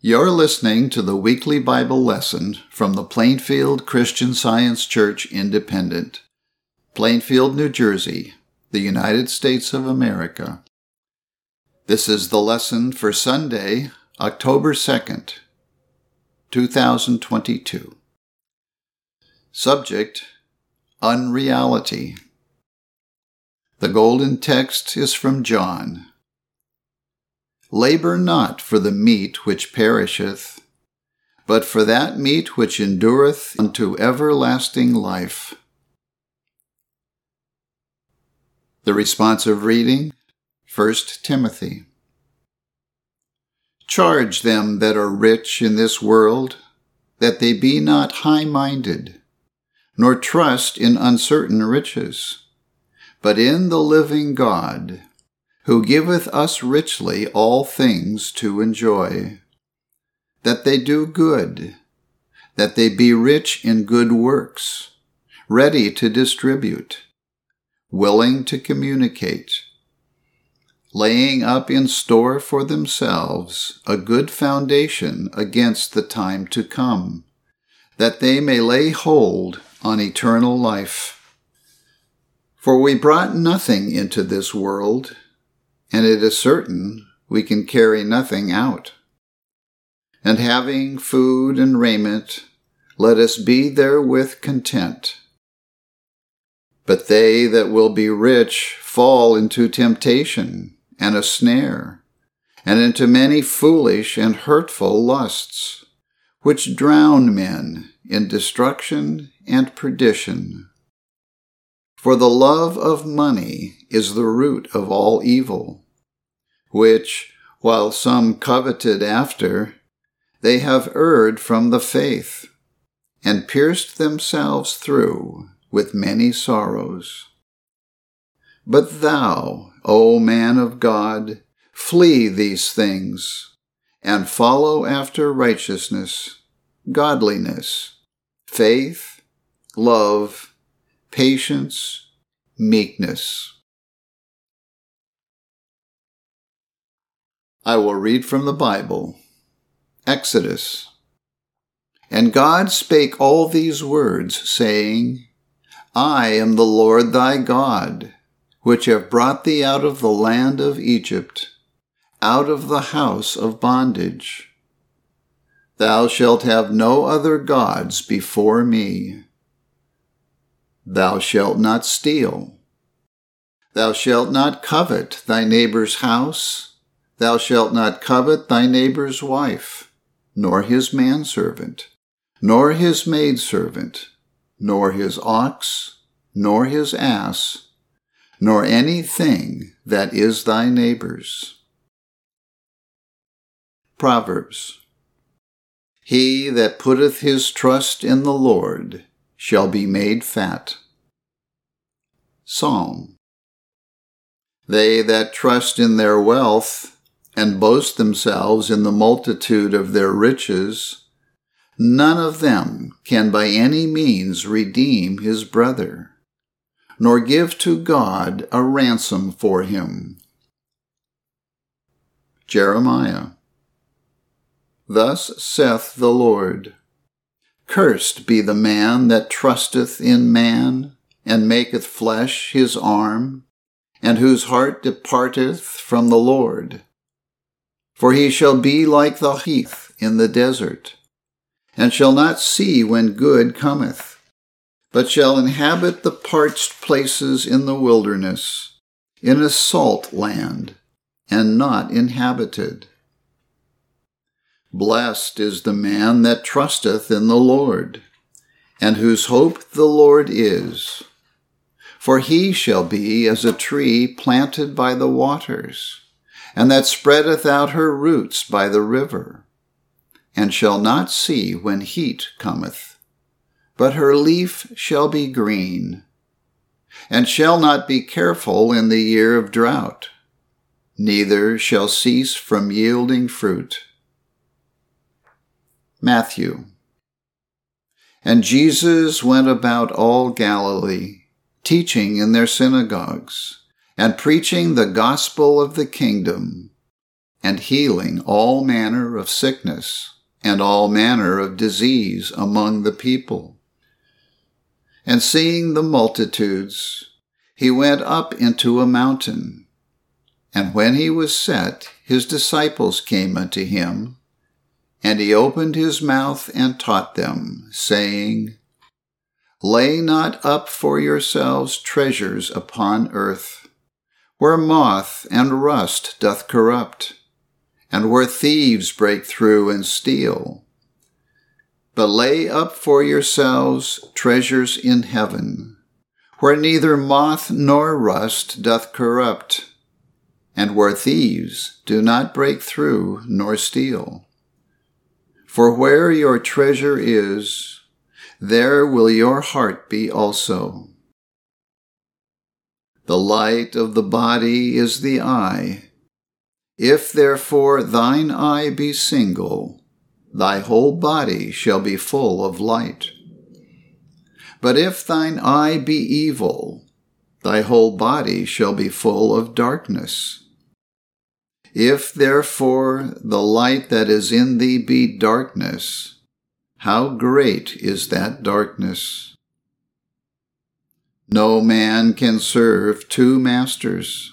You're listening to the weekly Bible lesson from the Plainfield Christian Science Church Independent, Plainfield, New Jersey, the United States of America. This is the lesson for Sunday, October 2nd, 2022. Subject Unreality. The golden text is from John Labor not for the meat which perisheth, but for that meat which endureth unto everlasting life. The responsive reading, 1 Timothy. Charge them that are rich in this world, that they be not high minded, nor trust in uncertain riches, but in the living God who giveth us richly all things to enjoy, that they do good, that they be rich in good works, ready to distribute, willing to communicate, laying up in store for themselves a good foundation against the time to come, that they may lay hold on eternal life. For we brought nothing into this world, and it is certain we can carry nothing out. And having food and raiment, let us be therewith content. But they that will be rich fall into temptation and a snare, and into many foolish and hurtful lusts, which drown men in destruction and perdition. For the love of money is the root of all evil, which, while some coveted after, they have erred from the faith, and pierced themselves through with many sorrows. But thou, O man of God, flee these things, and follow after righteousness, godliness, faith, love, patience, meekness. I will read from the Bible. Exodus. And God spake all these words, saying, I am the Lord thy God, which have brought thee out of the land of Egypt, out of the house of bondage. Thou shalt have no other gods before me. Thou shalt not steal. Thou shalt not covet thy neighbor's house. Thou shalt not covet thy neighbor's wife, nor his manservant, nor his maidservant, nor his ox, nor his ass, nor anything that is thy neighbor's. Proverbs He that putteth his trust in the Lord shall be made fat. Psalm They that trust in their wealth and boast themselves in the multitude of their riches, none of them can by any means redeem his brother, nor give to God a ransom for him. Jeremiah Thus saith the Lord Cursed be the man that trusteth in man, and maketh flesh his arm, and whose heart departeth from the Lord. For he shall be like the heath in the desert, and shall not see when good cometh, but shall inhabit the parched places in the wilderness, in a salt land, and not inhabited. Blessed is the man that trusteth in the Lord, and whose hope the Lord is. For he shall be as a tree planted by the waters, and that spreadeth out her roots by the river, and shall not see when heat cometh, but her leaf shall be green, and shall not be careful in the year of drought, neither shall cease from yielding fruit. Matthew. And Jesus went about all Galilee, teaching in their synagogues, and preaching the gospel of the kingdom, and healing all manner of sickness and all manner of disease among the people. And seeing the multitudes, he went up into a mountain. And when he was set, his disciples came unto him, and he opened his mouth and taught them, saying, Lay not up for yourselves treasures upon earth, where moth and rust doth corrupt, and where thieves break through and steal. But lay up for yourselves treasures in heaven, where neither moth nor rust doth corrupt, and where thieves do not break through nor steal. For where your treasure is, there will your heart be also. The light of the body is the eye. If therefore thine eye be single, thy whole body shall be full of light. But if thine eye be evil, thy whole body shall be full of darkness. If therefore the light that is in thee be darkness, how great is that darkness? No man can serve two masters.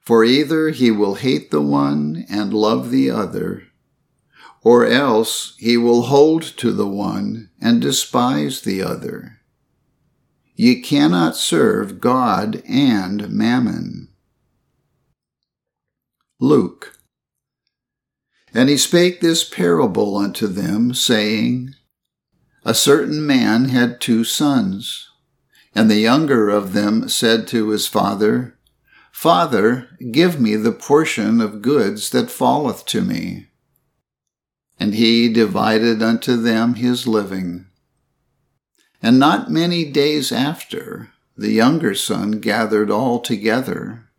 For either he will hate the one and love the other, or else he will hold to the one and despise the other. Ye cannot serve God and mammon. Luke. And he spake this parable unto them, saying, A certain man had two sons, and the younger of them said to his father, Father, give me the portion of goods that falleth to me. And he divided unto them his living. And not many days after, the younger son gathered all together,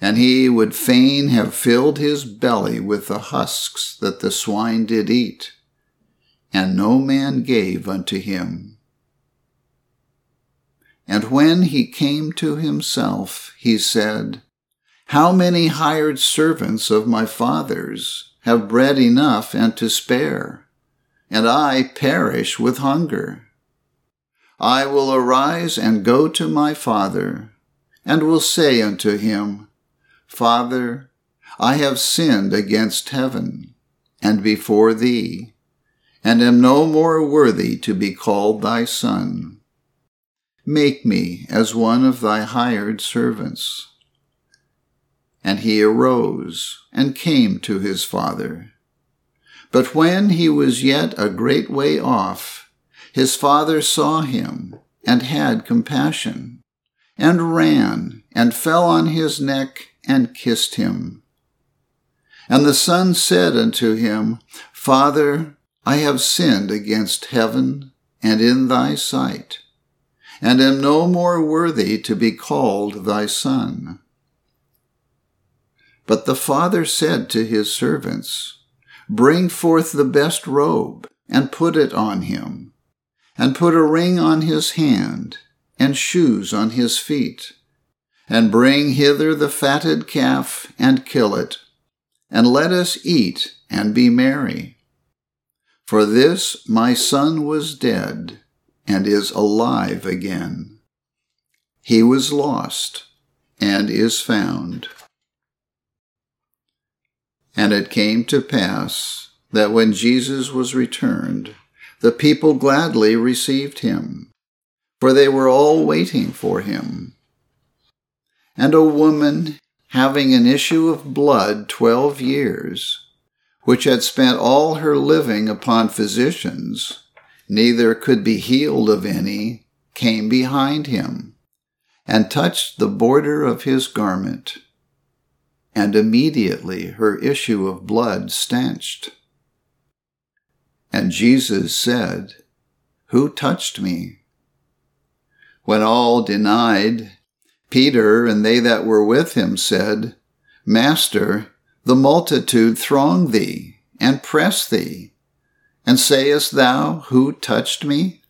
And he would fain have filled his belly with the husks that the swine did eat, and no man gave unto him. And when he came to himself, he said, How many hired servants of my father's have bread enough and to spare, and I perish with hunger? I will arise and go to my father, and will say unto him, Father, I have sinned against heaven and before thee, and am no more worthy to be called thy son. Make me as one of thy hired servants. And he arose and came to his father. But when he was yet a great way off, his father saw him and had compassion, and ran and fell on his neck and kissed him. And the son said unto him, Father, I have sinned against heaven and in thy sight and am no more worthy to be called thy son. But the father said to his servants, Bring forth the best robe, and put it on him, and put a ring on his hand, and shoes on his feet, and bring hither the fatted calf, and kill it, and let us eat and be merry. For this my son was dead and is alive again. He was lost and is found. And it came to pass that when Jesus was returned, the people gladly received him, for they were all waiting for him. And a woman having an issue of blood twelve years, which had spent all her living upon physicians, neither could be healed of any, came behind him, and touched the border of his garment. and immediately her issue of blood stanched. And Jesus said, Who touched me? When all denied, Peter and they that were with him said, Master, the multitude throng thee and press thee, and sayest thou, Who touched me?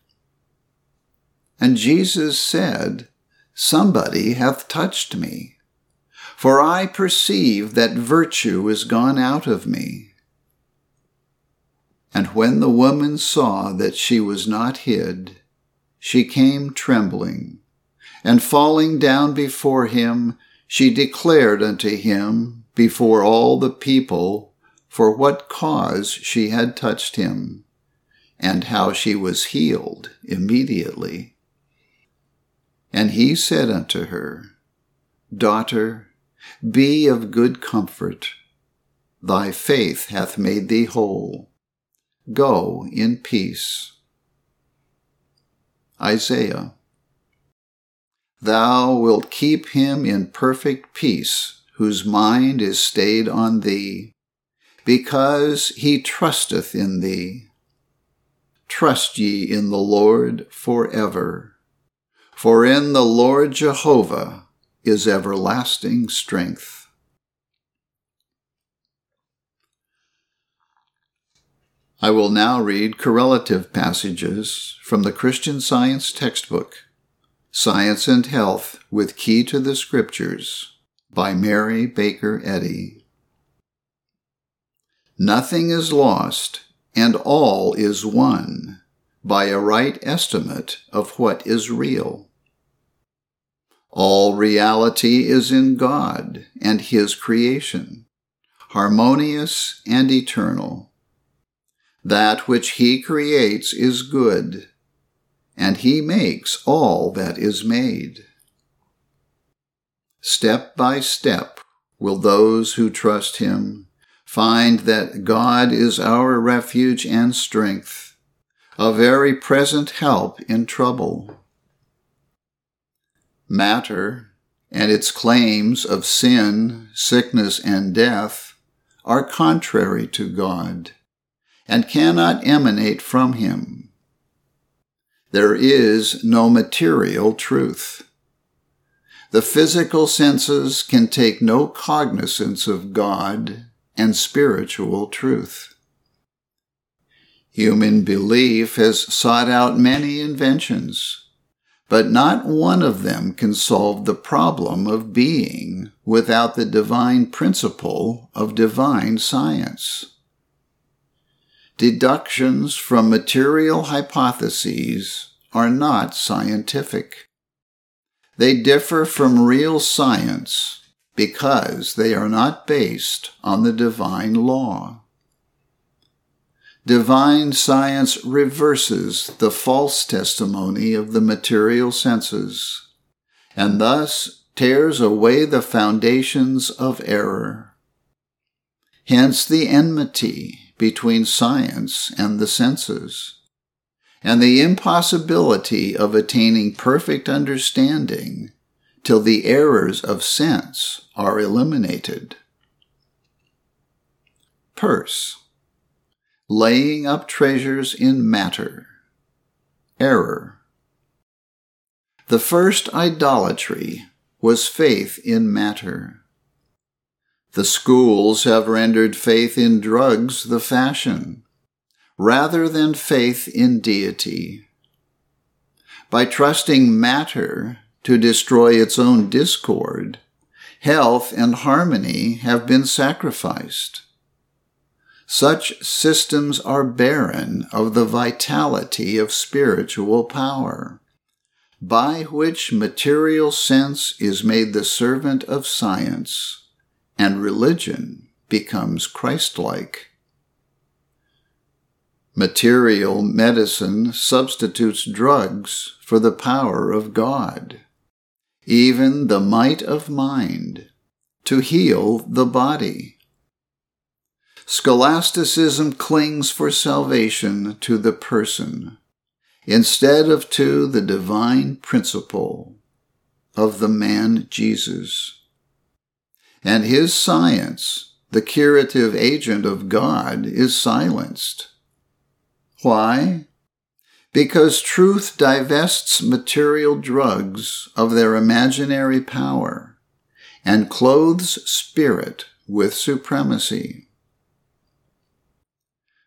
And Jesus said, Somebody hath touched me, for I perceive that virtue is gone out of me. And when the woman saw that she was not hid, she came trembling, and falling down before him, she declared unto him before all the people for what cause she had touched him, and how she was healed immediately. And he said unto her, Daughter, be of good comfort. Thy faith hath made thee whole. Go in peace. Isaiah. Thou wilt keep him in perfect peace, whose mind is stayed on thee, because he trusteth in thee. Trust ye in the Lord for ever. For in the Lord Jehovah is everlasting strength. I will now read correlative passages from the Christian Science textbook, Science and Health with Key to the Scriptures, by Mary Baker Eddy. Nothing is lost, and all is won by a right estimate of what is real. All reality is in God and His creation, harmonious and eternal. That which He creates is good, and He makes all that is made. Step by step will those who trust Him find that God is our refuge and strength, a very present help in trouble matter and its claims of sin, sickness, and death are contrary to God and cannot emanate from Him. There is no material truth. The physical senses can take no cognizance of God and spiritual truth. Human belief has sought out many inventions but not one of them can solve the problem of being without the divine principle of divine science. Deductions from material hypotheses are not scientific. They differ from real science because they are not based on the divine law divine science reverses the false testimony of the material senses, and thus tears away the foundations of error. Hence the enmity between science and the senses, and the impossibility of attaining perfect understanding till the errors of sense are eliminated. Purse. laying up treasures in matter. Error. The first idolatry was faith in matter. The schools have rendered faith in drugs the fashion, rather than faith in deity. By trusting matter to destroy its own discord, health and harmony have been sacrificed. Such systems are barren of the vitality of spiritual power, by which material sense is made the servant of science, and religion becomes Christlike. Material medicine substitutes drugs for the power of God, even the might of mind, to heal the body scholasticism clings for salvation to the person instead of to the divine principle of the man Jesus. And his science, the curative agent of God, is silenced. Why? Because truth divests material drugs of their imaginary power and clothes spirit with supremacy.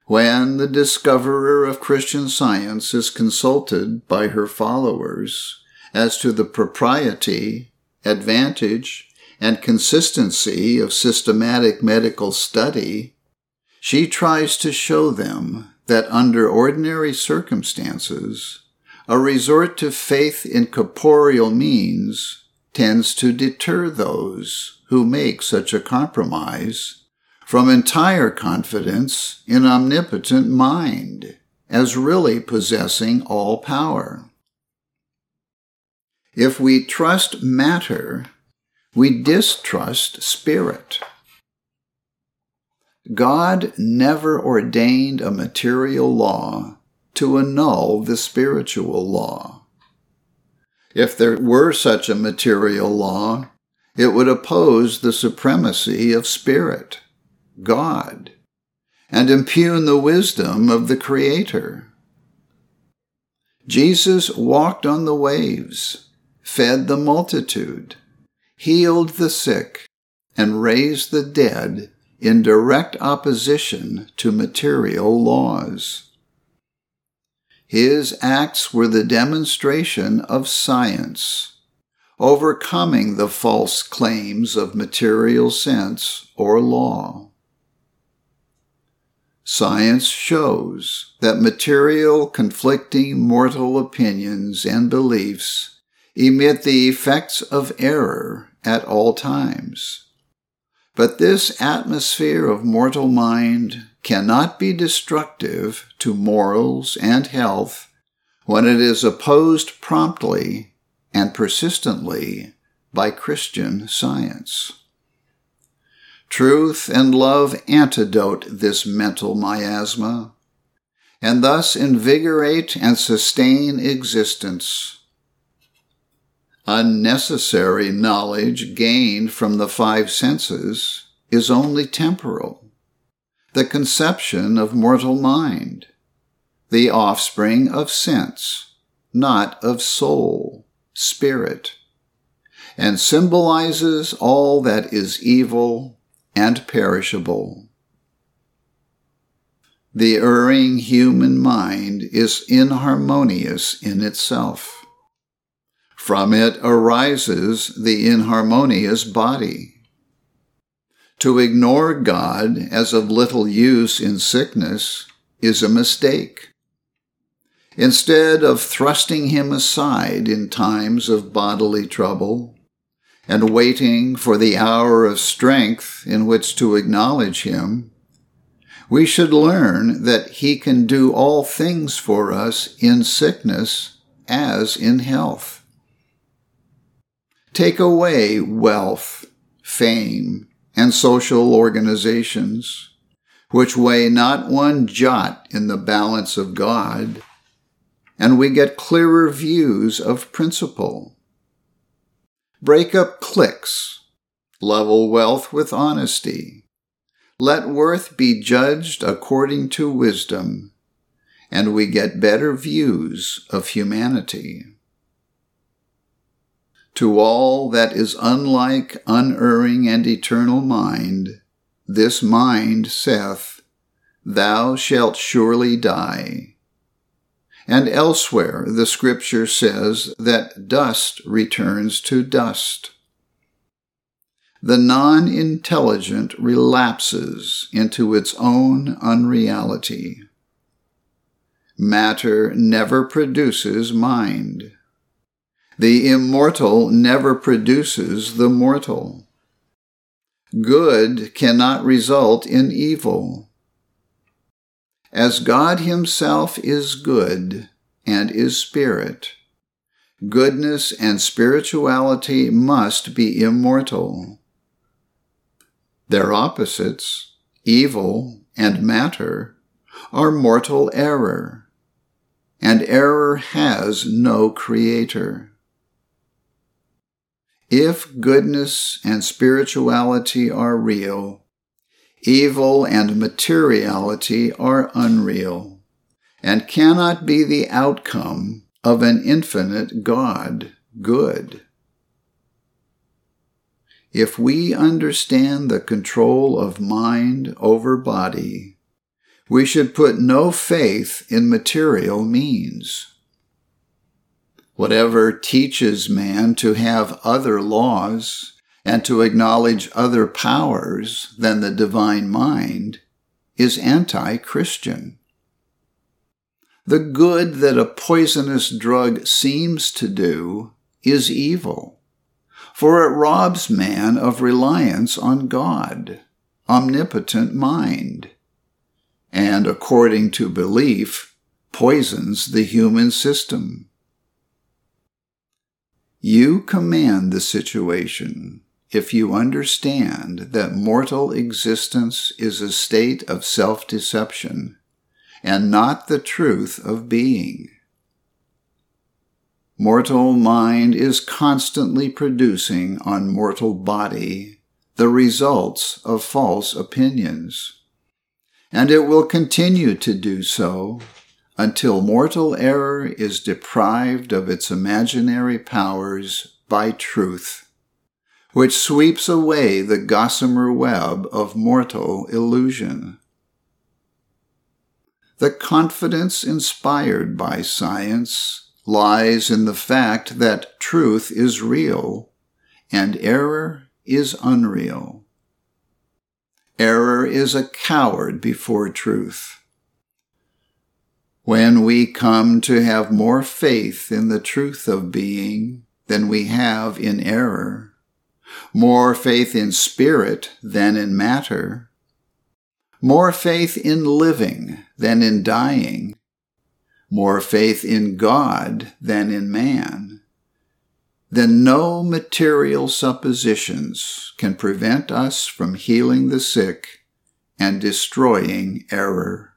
When the discoverer of Christian science is consulted by her followers as to the propriety, advantage, and consistency of systematic medical study, she tries to show them that under ordinary circumstances, a resort to faith in corporeal means tends to deter those who make such a compromise from entire confidence in omnipotent mind as really possessing all power. If we trust matter, we distrust spirit. God never ordained a material law to annul the spiritual law. If there were such a material law, it would oppose the supremacy of spirit, God, and impugn the wisdom of the Creator. Jesus walked on the waves, fed the multitude, healed the sick, and raised the dead in direct opposition to material laws. His acts were the demonstration of science, overcoming the false claims of material sense or law. Science shows that material conflicting mortal opinions and beliefs emit the effects of error at all times. But this atmosphere of mortal mind cannot be destructive to morals and health when it is opposed promptly and persistently by Christian science. Truth and love antidote this mental miasma and thus invigorate and sustain existence Unnecessary knowledge gained from the five senses is only temporal, the conception of mortal mind, the offspring of sense, not of soul, spirit, and symbolizes all that is evil and perishable. The erring human mind is inharmonious in itself. From it arises the inharmonious body. To ignore God as of little use in sickness is a mistake. Instead of thrusting him aside in times of bodily trouble and waiting for the hour of strength in which to acknowledge him, we should learn that he can do all things for us in sickness as in health. Take away wealth, fame, and social organizations, which weigh not one jot in the balance of God, and we get clearer views of principle. Break up cliques, level wealth with honesty. Let worth be judged according to wisdom, and we get better views of humanity to all that is unlike, unerring, and eternal mind, this mind saith, Thou shalt surely die. And elsewhere the scripture says that dust returns to dust. The non intelligent relapses into its own unreality. Matter never produces mind. The immortal never produces the mortal. Good cannot result in evil. As God Himself is good and is spirit, goodness and spirituality must be immortal. Their opposites, evil and matter, are mortal error, and error has no creator. If goodness and spirituality are real, evil and materiality are unreal and cannot be the outcome of an infinite God good. If we understand the control of mind over body, we should put no faith in material means. Whatever teaches man to have other laws and to acknowledge other powers than the divine mind is anti Christian. The good that a poisonous drug seems to do is evil, for it robs man of reliance on God, omnipotent mind, and, according to belief, poisons the human system. You command the situation if you understand that mortal existence is a state of self deception and not the truth of being. Mortal mind is constantly producing on mortal body the results of false opinions, and it will continue to do so until mortal error is deprived of its imaginary powers by truth, which sweeps away the gossamer web of mortal illusion. The confidence inspired by science lies in the fact that truth is real and error is unreal. Error is a coward before truth when we come to have more faith in the truth of being than we have in error, more faith in spirit than in matter, more faith in living than in dying, more faith in God than in man, then no material suppositions can prevent us from healing the sick and destroying error.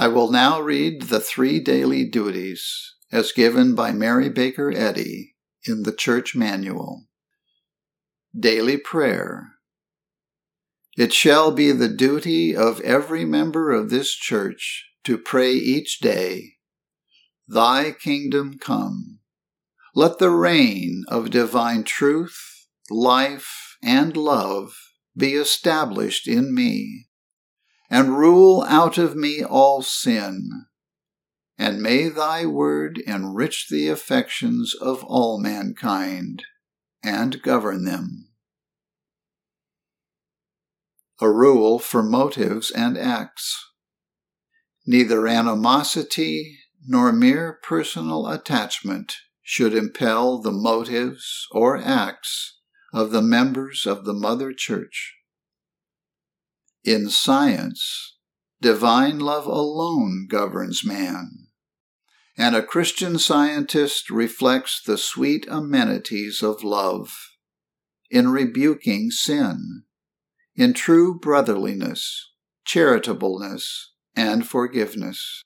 I will now read the three daily duties as given by Mary Baker Eddy in the Church Manual. Daily Prayer. It shall be the duty of every member of this church to pray each day, Thy kingdom come. Let the reign of divine truth, life, and love be established in me and rule out of me all sin. And may thy word enrich the affections of all mankind and govern them. A rule for motives and acts. Neither animosity nor mere personal attachment should impel the motives or acts of the members of the Mother Church. In science, divine love alone governs man, and a Christian scientist reflects the sweet amenities of love in rebuking sin, in true brotherliness, charitableness, and forgiveness.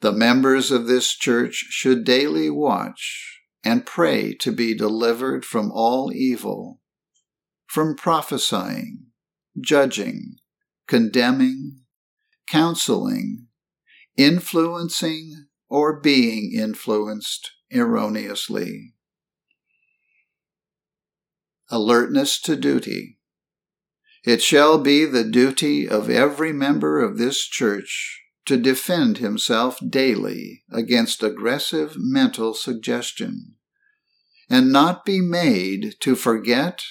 The members of this church should daily watch and pray to be delivered from all evil, from prophesying, judging, condemning, counseling, influencing, or being influenced erroneously. Alertness to duty. It shall be the duty of every member of this church to defend himself daily against aggressive mental suggestion, and not be made to forget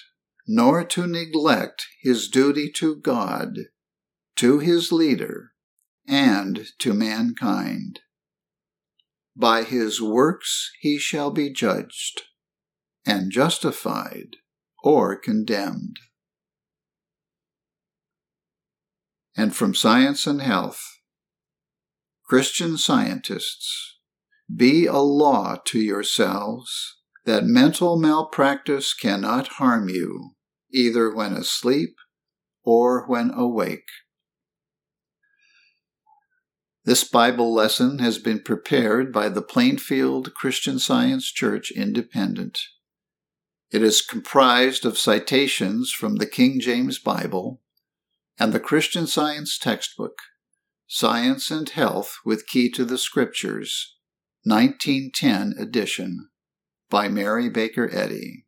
nor to neglect his duty to God, to his leader, and to mankind. By his works he shall be judged, and justified or condemned. And from Science and Health Christian scientists, be a law to yourselves that mental malpractice cannot harm you either when asleep or when awake. This Bible lesson has been prepared by the Plainfield Christian Science Church Independent. It is comprised of citations from the King James Bible and the Christian Science textbook, Science and Health with Key to the Scriptures, 1910 edition, by Mary Baker Eddy.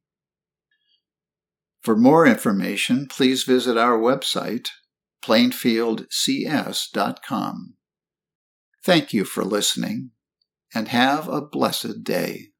For more information, please visit our website, plainfieldcs.com. Thank you for listening, and have a blessed day.